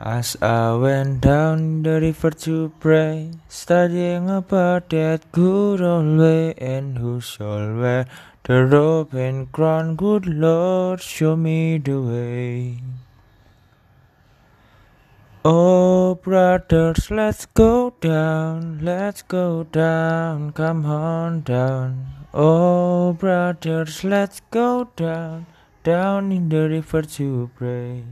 As I went down the river to pray, studying about that good old way, and who shall wear the robe and crown, good Lord, show me the way. Oh, brothers, let's go down, let's go down, come on down. Oh, brothers, let's go down, down in the river to pray.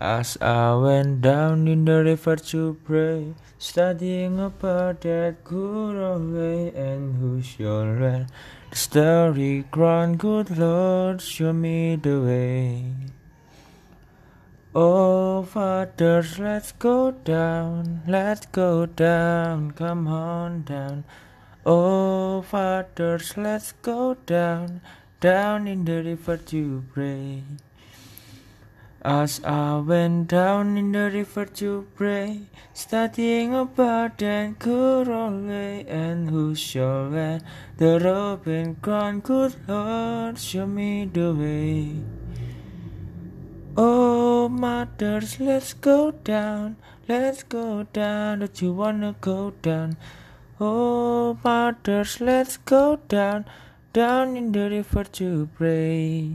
As I went down in the river to pray, studying about that good old way, and who shall wear the story crown, good Lord, show me the way. Oh, fathers, let's go down, let's go down, come on down. Oh, fathers, let's go down, down in the river to pray. As I went down in the river to pray, studying about good old way, and who shall wear the robe and crown, good Lord, show me the way. Oh, mothers, let's go down, let's go down, don't you wanna go down? Oh, mothers, let's go down, down in the river to pray.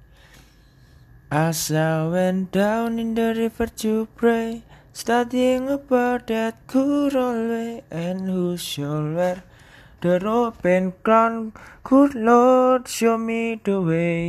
As I went down in the river to pray, studying about that old way, and who shall wear the robe and crown, good Lord, show me the way.